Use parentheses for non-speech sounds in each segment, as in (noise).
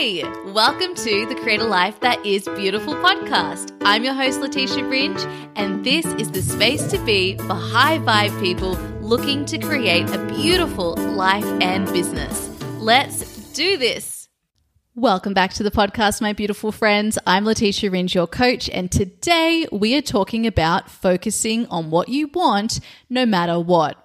Hey, welcome to the Create a Life That Is Beautiful podcast. I'm your host, Leticia Ringe, and this is the space to be for high vibe people looking to create a beautiful life and business. Let's do this. Welcome back to the podcast, my beautiful friends. I'm Leticia Ringe, your coach, and today we are talking about focusing on what you want no matter what.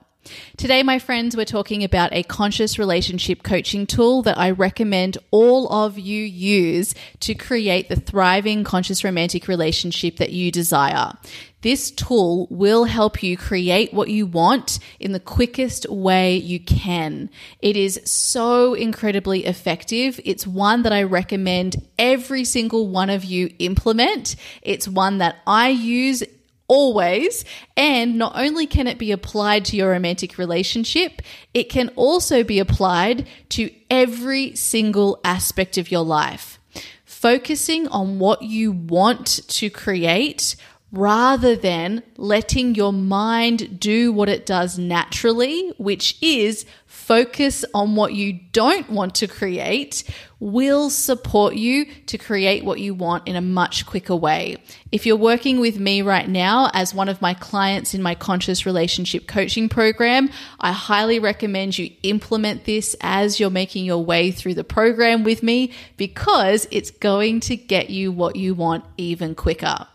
Today, my friends, we're talking about a conscious relationship coaching tool that I recommend all of you use to create the thriving conscious romantic relationship that you desire. This tool will help you create what you want in the quickest way you can. It is so incredibly effective. It's one that I recommend every single one of you implement. It's one that I use always. And not only can it be applied to your romantic relationship, it can also be applied to every single aspect of your life. Focusing on what you want to create rather than letting your mind do what it does naturally, which is focus on what you don't want to create will support you to create what you want in a much quicker way. If you're working with me right now as one of my clients in my conscious relationship coaching program, I highly recommend you implement this as you're making your way through the program with me because it's going to get you what you want even quicker.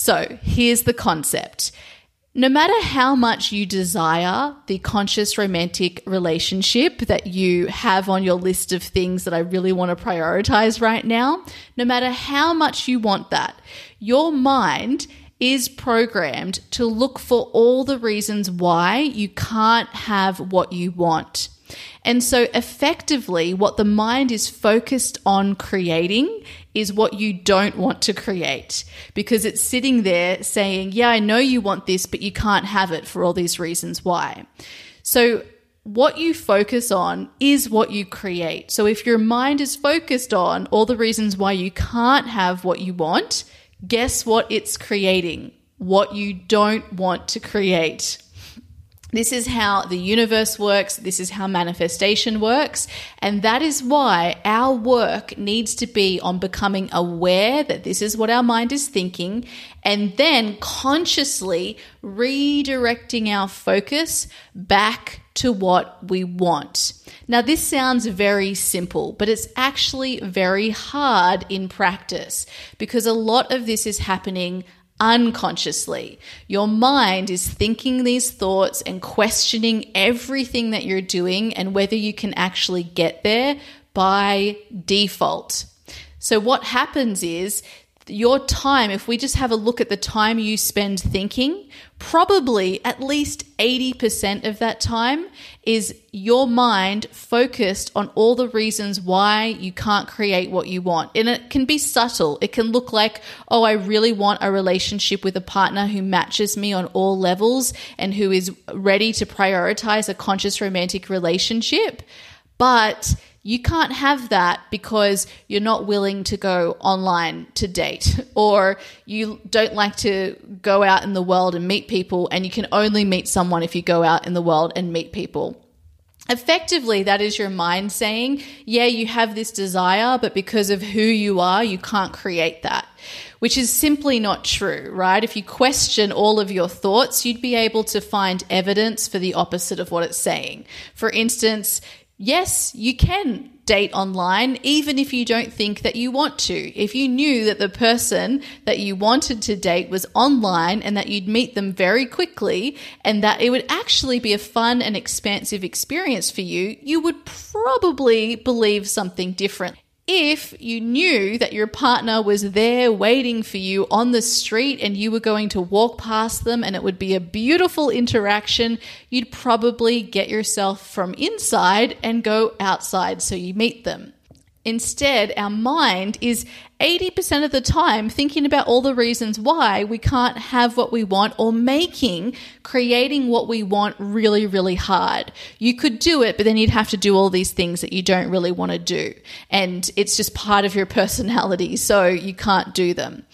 So here's the concept no matter how much you desire the conscious romantic relationship that you have on your list of things that I really want to prioritize right now, no matter how much you want that, your mind is programmed to look for all the reasons why you can't have what you want. And so, effectively, what the mind is focused on creating is what you don't want to create because it's sitting there saying, Yeah, I know you want this, but you can't have it for all these reasons why. So, what you focus on is what you create. So, if your mind is focused on all the reasons why you can't have what you want, guess what it's creating? What you don't want to create. This is how the universe works. This is how manifestation works. And that is why our work needs to be on becoming aware that this is what our mind is thinking and then consciously redirecting our focus back to what we want. Now, this sounds very simple, but it's actually very hard in practice because a lot of this is happening unconsciously. Your mind is thinking these thoughts and questioning everything that you're doing and whether you can actually get there by default. So, what happens is your time, if we just have a look at the time you spend thinking, probably at least 80% of that time is your mind focused on all the reasons why you can't create what you want. And it can be subtle. It can look like, oh, I really want a relationship with a partner who matches me on all levels and who is ready to prioritize a conscious romantic relationship. But you can't have that because you're not willing to go online to date (laughs) or you don't like to go out in the world and meet people and you can only meet someone if you go out in the world and meet people. Effectively, that is your mind saying, yeah, you have this desire, but because of who you are, you can't create that, which is simply not true, right? If you question all of your thoughts, you'd be able to find evidence for the opposite of what it's saying. For instance, yes, you can date online, even if you don't think that you want to. If you knew that the person that you wanted to date was online and that you'd meet them very quickly and that it would actually be a fun and expansive experience for you, you would probably believe something different if you knew that your partner was there waiting for you on the street and you were going to walk past them and it would be a beautiful interaction, you'd probably get yourself from inside and go outside so you meet them. Instead, our mind is 80% of the time thinking about all the reasons why we can't have what we want or making creating what we want really, really hard. You could do it, but then you'd have to do all these things that you don't really want to do. And it's just part of your (laughs) personality, so you can't do them.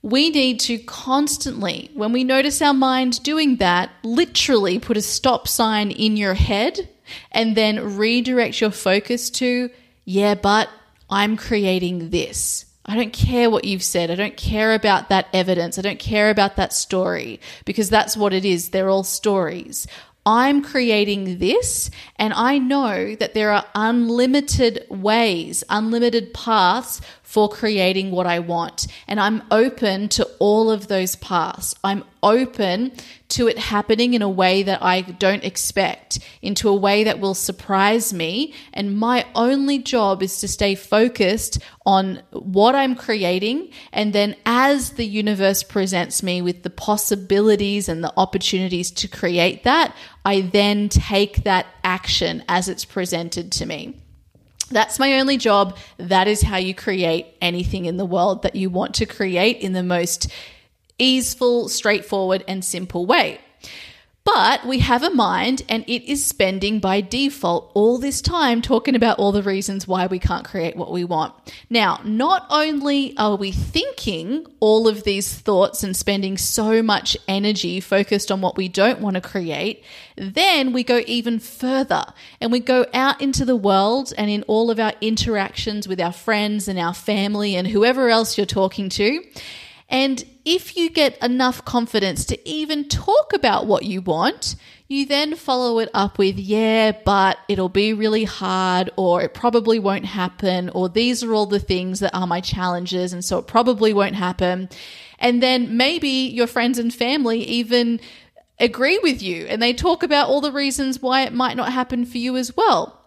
We need to constantly, when we notice our mind doing that, literally put a stop sign in your head and then redirect your focus to yeah, but I'm creating this. I don't care what you've said. I don't care about that evidence. I don't care about that story because that's what it is. They're all stories. I'm creating this, and I know that there are unlimited ways, unlimited paths for creating what I want. And I'm open to all of those paths. I'm open to it happening in a way that I don't expect, into a way that will surprise me. And my only job is to stay focused on what I'm creating. And then as the universe presents me with the possibilities and the opportunities to create that, I then take that action as it's presented to me. That's my only job. That is how you create anything in the world that you want to create in the most easeful, straightforward, and simple way. But we have a mind and it is spending by default all this time talking about all the reasons why we can't create what we want. Now, not only are we thinking all of these thoughts and spending so much energy focused on what we don't want to create, then we go even further and we go out into the world and in all of our interactions with our friends and our family and whoever else you're talking to. And if you get enough confidence to even talk about what you want, you then follow it up with, yeah, but it'll be really hard, or it probably won't happen, or these are all the things that are my challenges, and so it probably won't happen. And then maybe your friends and family even agree with you and they talk about all the reasons why it might not happen for you as well.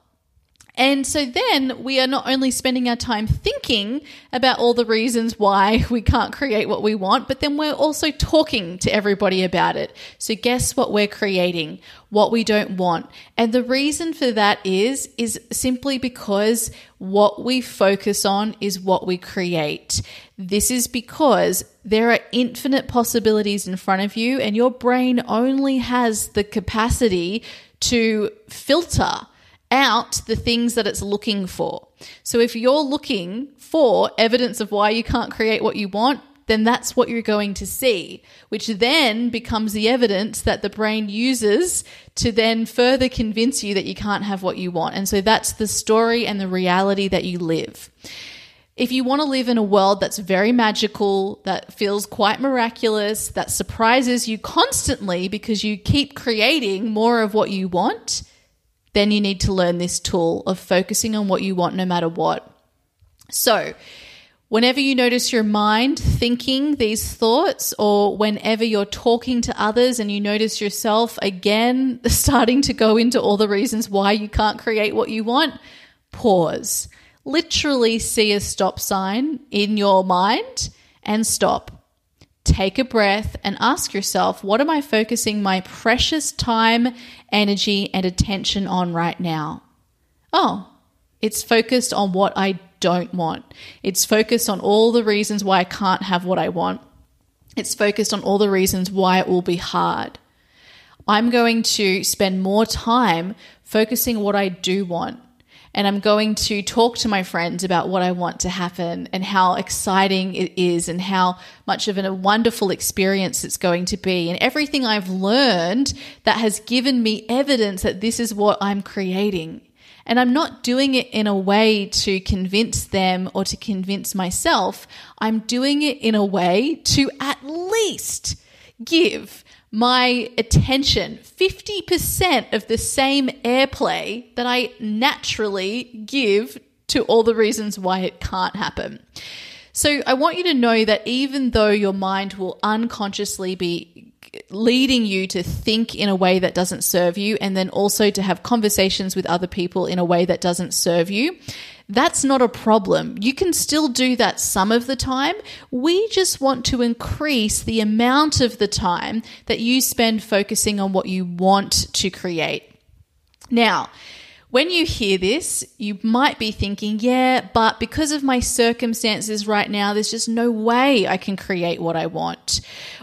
And so then we are not only spending our time thinking about all the reasons why (laughs) we can't create what we want, but then we're also talking to everybody about it. So guess what we're creating? What we don't want. And the reason for that is, is simply because what we focus on is what we create. This is because there are infinite possibilities in front of you and your brain only has the capacity to filter out the things that it's looking for. So if you're looking for evidence of why you can't create what you want, then that's what you're going to see, which then becomes the evidence that the brain uses to then further convince you that you can't have what you want. And so that's the story and the reality that you live. If you want to live in a world that's very magical, that feels quite miraculous, that surprises you constantly because you keep creating more of what you want, then you need to learn this tool of focusing on what you want no matter what. So, whenever you notice your mind thinking these thoughts, or whenever you're talking to others and you notice yourself again (laughs) starting to go into all the reasons why you can't create what you want, pause. Literally see a stop sign in your mind and stop take a breath and ask yourself, what am I focusing my precious time, energy, and attention on right now? Oh, it's focused on what I don't want. It's focused on all the reasons why I can't have what I want. It's focused on all the reasons why it will be hard. I'm going to spend more time focusing what I do want and I'm going to talk to my friends about what I want to happen and how exciting it is and how much of a wonderful experience it's going to be and everything I've learned that has given me evidence that this is what I'm creating. And I'm not doing it in a way to convince them or to convince myself. I'm doing it in a way to at least give my attention 50% of the same airplay that I naturally give to all the reasons why it can't happen. So I want you to know that even though your mind will unconsciously be leading you to think in a way that doesn't serve you and then also to have conversations with other people in a way that doesn't serve you, that's not a problem. You can still do that some of the time. We just want to increase the amount of the time that you spend focusing on what you want to create. Now, when you hear this, you might be thinking, yeah, but because of my circumstances right now, there's just no way I can create what I want.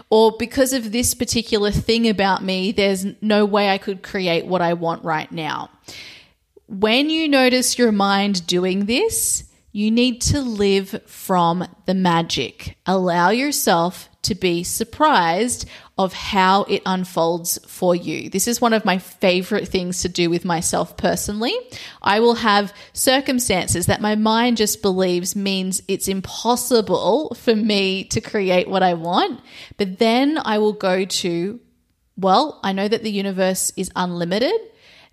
Or because of this particular thing about me, there's no way I could create what I want right now. When you notice your mind doing this, you need to live from the magic. Allow yourself to be surprised of how it unfolds for you. This is one of my favorite things to do with myself personally. I will have circumstances that my mind just believes means it's impossible for me to create what I want, but then I will go to, well, I know that the universe is unlimited.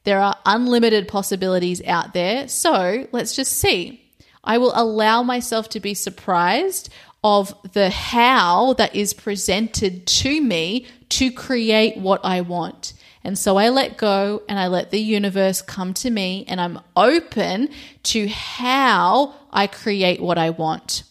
There are unlimited possibilities out there. So let's just see. I will allow myself to be surprised of the how that is presented to me to create what I want. And so I let go and I let the universe come to me and I'm open to how I create what I want.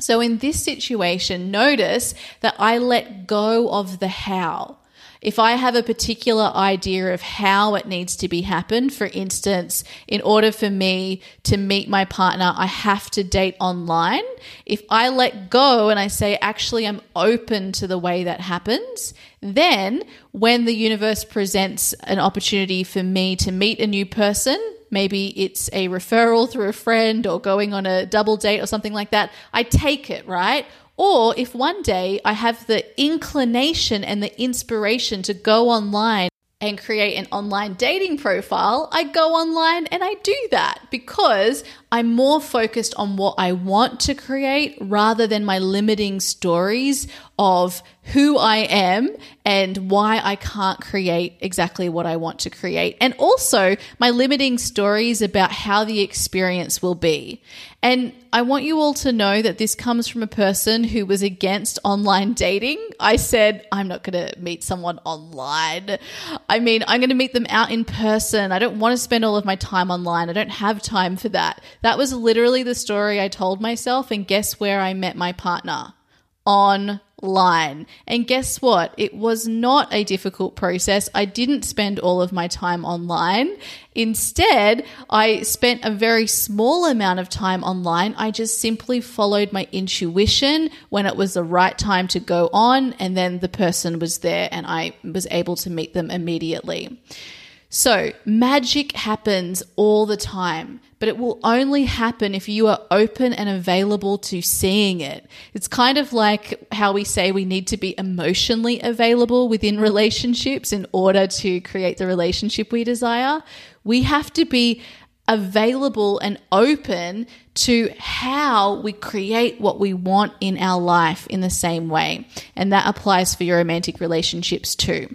So in this situation, notice that I let go of the how. If I have a particular idea of how it needs to be happened, for instance, in order for me to meet my partner, I have to date online. If I let go and I say, actually, I'm open to the way that happens, then when the universe presents an opportunity for me to meet a new person, maybe it's a referral through a friend or going on a double date or something like that, I take it, right? Or if one day I have the inclination and the inspiration to go online and create an online dating profile, I go online and I do that because I'm more focused on what I want to create rather than my limiting stories of who I am and why I can't create exactly what I want to create. And also my limiting stories about how the experience will be. And I want you all to know that this comes from a person who was against online dating. I said, I'm not going to meet someone online. I mean, I'm going to meet them out in person. I don't want to spend all of my time online. I don't have time for that. That was literally the story I told myself. And guess where I met my partner? Online. And guess what? It was not a difficult process. I didn't spend all of my time online. Instead, I spent a very small amount of time online. I just simply followed my intuition when it was the right time to go on, and then the person was there and I was able to meet them immediately. So, magic happens all the time, but it will only happen if you are open and available to seeing it. It's kind of like how we say we need to be emotionally available within relationships in order to create the relationship we desire. We have to be available and open to how we create what we want in our life in the same way. And that applies for your romantic relationships too.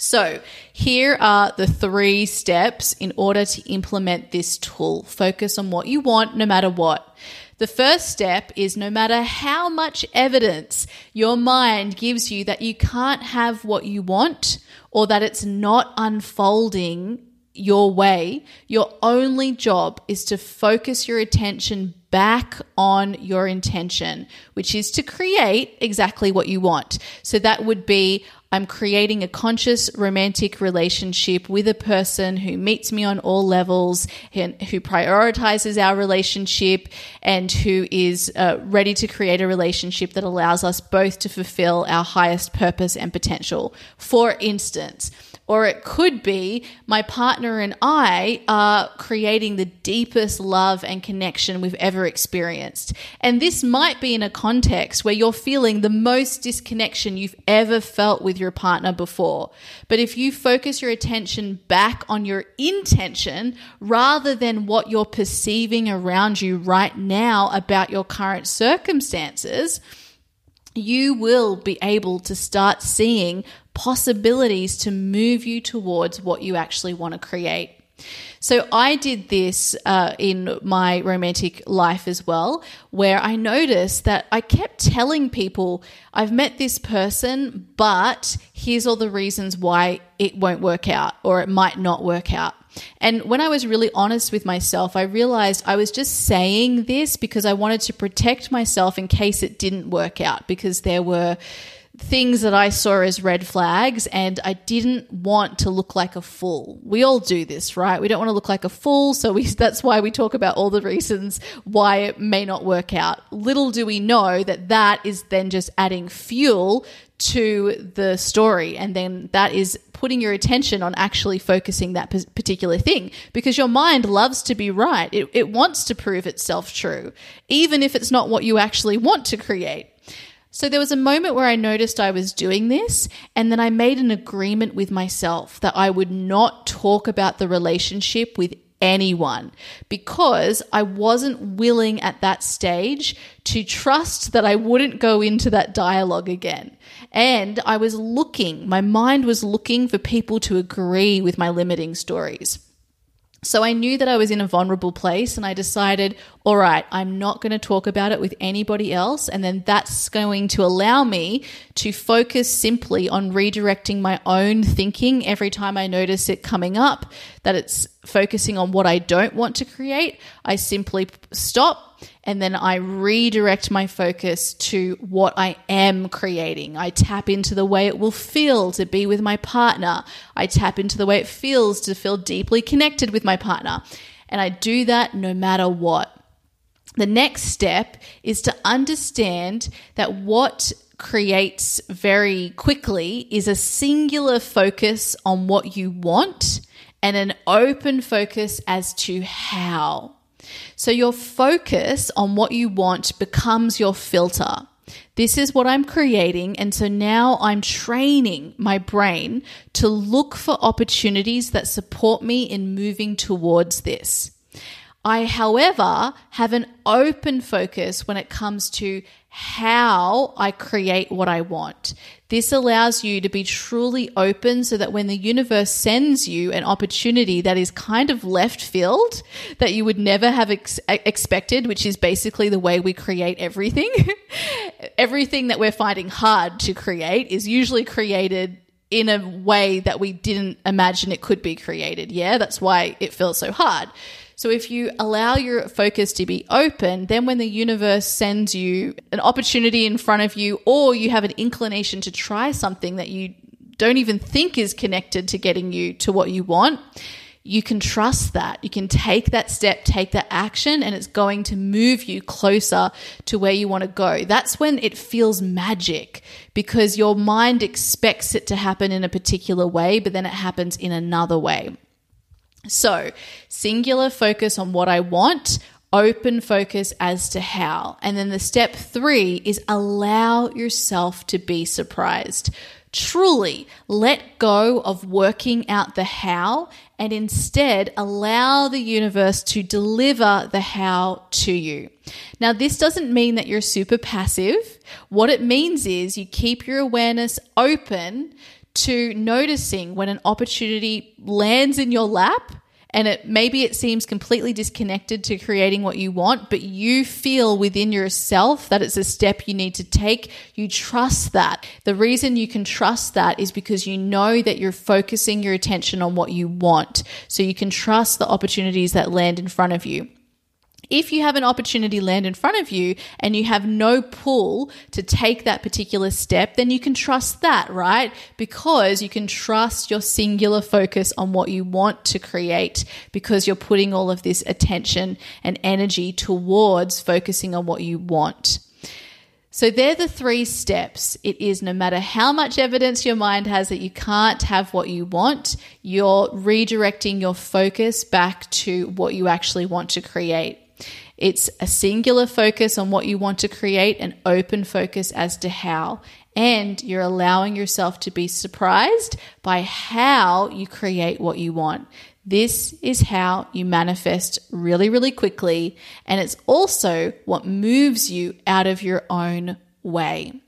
So, here are the three steps in order to implement this tool. Focus on what you want no matter what. The first step is no matter how much evidence your mind gives you that you can't have what you want or that it's not unfolding your way, your only job is to focus your attention back on your intention, which is to create exactly what you want. So that would be I'm creating a conscious romantic relationship with a person who meets me on all levels and who prioritizes our relationship and who is uh, ready to create a relationship that allows us both to fulfill our highest purpose and potential. For instance, or it could be my partner and I are creating the deepest love and connection we've ever experienced. And this might be in a context where you're feeling the most disconnection you've ever felt with your partner before. But if you focus your attention back on your intention rather than what you're perceiving around you right now about your current circumstances, you will be able to start seeing possibilities to move you towards what you actually want to create. So I did this uh, in my romantic life as well, where I noticed that I kept telling people, I've met this person, but here's all the reasons why it won't work out or it might not work out. And when I was really honest with myself, I realized I was just saying this because I wanted to protect myself in case it didn't work out, because there were things that I saw as red flags, and I didn't want to look like a fool. We all do this, right? We don't want to look like a fool, so we, (laughs) that's why we talk about all the reasons why it may not work out. Little do we know that that is then just adding fuel to the story, and then that is putting your attention on actually focusing that particular thing because your mind loves to be right. It, it wants to prove itself true, even if it's not what you actually want to create. So there was a moment where I noticed I was doing this, and then I made an agreement with myself that I would not talk about the relationship with anyone because I wasn't willing at that stage to trust that I wouldn't go into that dialogue again. And I was looking, my mind was looking for people to agree with my limiting stories. So I knew that I was in a vulnerable place and I decided, all right, I'm not going to talk about it with anybody else. And then that's going to allow me to focus simply on redirecting my own thinking every time I notice it coming up, that it's focusing on what I don't want to create. I simply stop and then I redirect my focus to what I am creating. I tap into the way it will feel to be with my partner. I tap into the way it feels to feel deeply connected with my partner. And I do that no matter what. The next step is to understand that what creates very quickly is a singular focus on what you want and an open focus as to how. So your focus on what you want becomes your filter. This is what I'm creating. And so now I'm training my brain to look for opportunities that support me in moving towards this. I, however, have an open focus when it comes to how I create what I want. This allows you to be truly open so that when the universe sends you an opportunity that is kind of left field, that you would never have ex- expected, which is basically the way we create everything. (laughs) everything that we're finding hard to create is usually created in a way that we didn't imagine it could be created. Yeah, that's why it feels so hard. So if you allow your focus to be open, then when the universe sends you an opportunity in front of you, or you have an inclination to try something that you don't even think is connected to getting you to what you want, you can trust that. You can take that step, take that action, and it's going to move you closer to where you want to go. That's when it feels magic because your mind expects it to happen in a particular way, but then it happens in another way. So, singular focus on what I want, open focus as to how. And then the step three is allow yourself to be surprised. Truly let go of working out the how and instead allow the universe to deliver the how to you. Now, this doesn't mean that you're super passive. What it means is you keep your awareness open to noticing when an opportunity lands in your lap and it maybe it seems completely disconnected to creating what you want but you feel within yourself that it's a step you need to take you trust that. The reason you can trust that is because you know that you're focusing your attention on what you want. So you can trust the opportunities that land in front of you if you have an opportunity land in front of you and you have no pull to take that particular step, then you can trust that, right? Because you can trust your singular focus on what you want to create because you're putting all of this attention and energy towards focusing on what you want. So they're the three steps. It is no matter how much evidence your mind has that you can't have what you want, you're redirecting your focus back to what you actually want to create. It's a singular focus on what you want to create, an open focus as to how. And you're allowing yourself to be surprised by how you create what you want. This is how you manifest really, really quickly. And it's also what moves you out of your own way.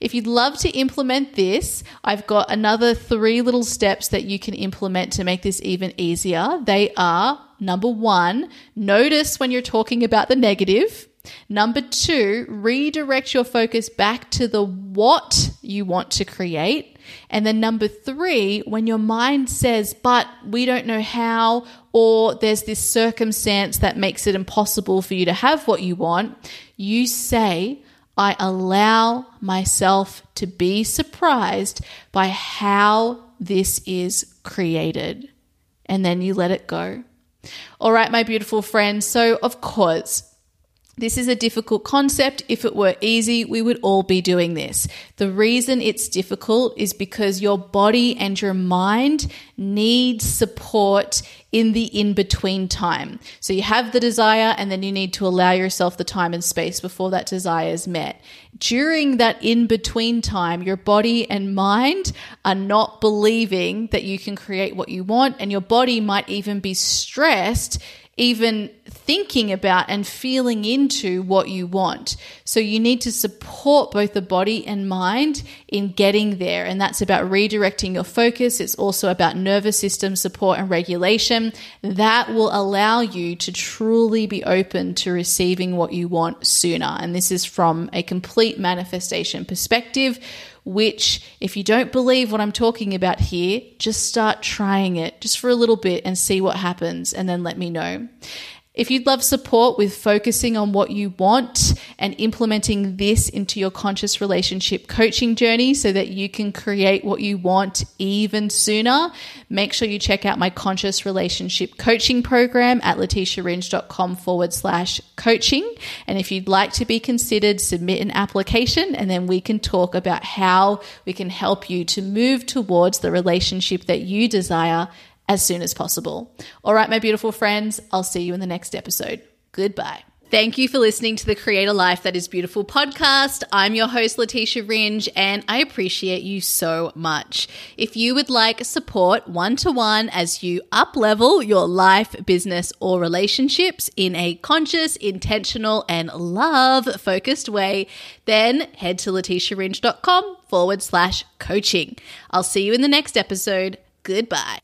If you'd love to implement this, I've got another three little steps that you can implement to make this even easier. They are number one, notice when you're talking about the negative. Number two, redirect your focus back to the what you want to create. And then number three, when your mind says, but we don't know how, or there's this circumstance that makes it impossible for you to have what you want, you say, I allow myself to be surprised by how this is created. And then you let it go. All right, my beautiful friends. So, of course, This is a difficult concept. If it were easy, we would all be doing this. The reason it's difficult is because your body and your mind need support in the in between time. So you have the desire and then you need to allow yourself the time and space before that desire is met. During that in between time, your body and mind are not believing that you can create what you want, and your body might even be stressed even thinking about and feeling into what you want. So you need to support both the body and mind in getting there. And that's about redirecting your focus. It's also about nervous system support and regulation. That will allow you to truly be open to receiving what you want sooner. And this is from a complete manifestation perspective which, if you don't believe what I'm talking about here, just start trying it just for a little bit and see what happens, and then let me know. If you'd love support with focusing on what you want and implementing this into your conscious relationship coaching journey so that you can create what you want even sooner, make sure you check out my conscious relationship coaching program at leticiaringe.com forward slash coaching. And if you'd like to be considered, submit an application and then we can talk about how we can help you to move towards the relationship that you desire as soon as possible. All right, my beautiful friends, I'll see you in the next episode. Goodbye. Thank you for listening to the Create a Life That Is Beautiful podcast. I'm your host, Leticia Ringe, and I appreciate you so much. If you would like support one to one as you up level your life, business, or relationships in a conscious, intentional, and love focused way, then head to leticiaringe.com forward slash coaching. I'll see you in the next episode. Goodbye.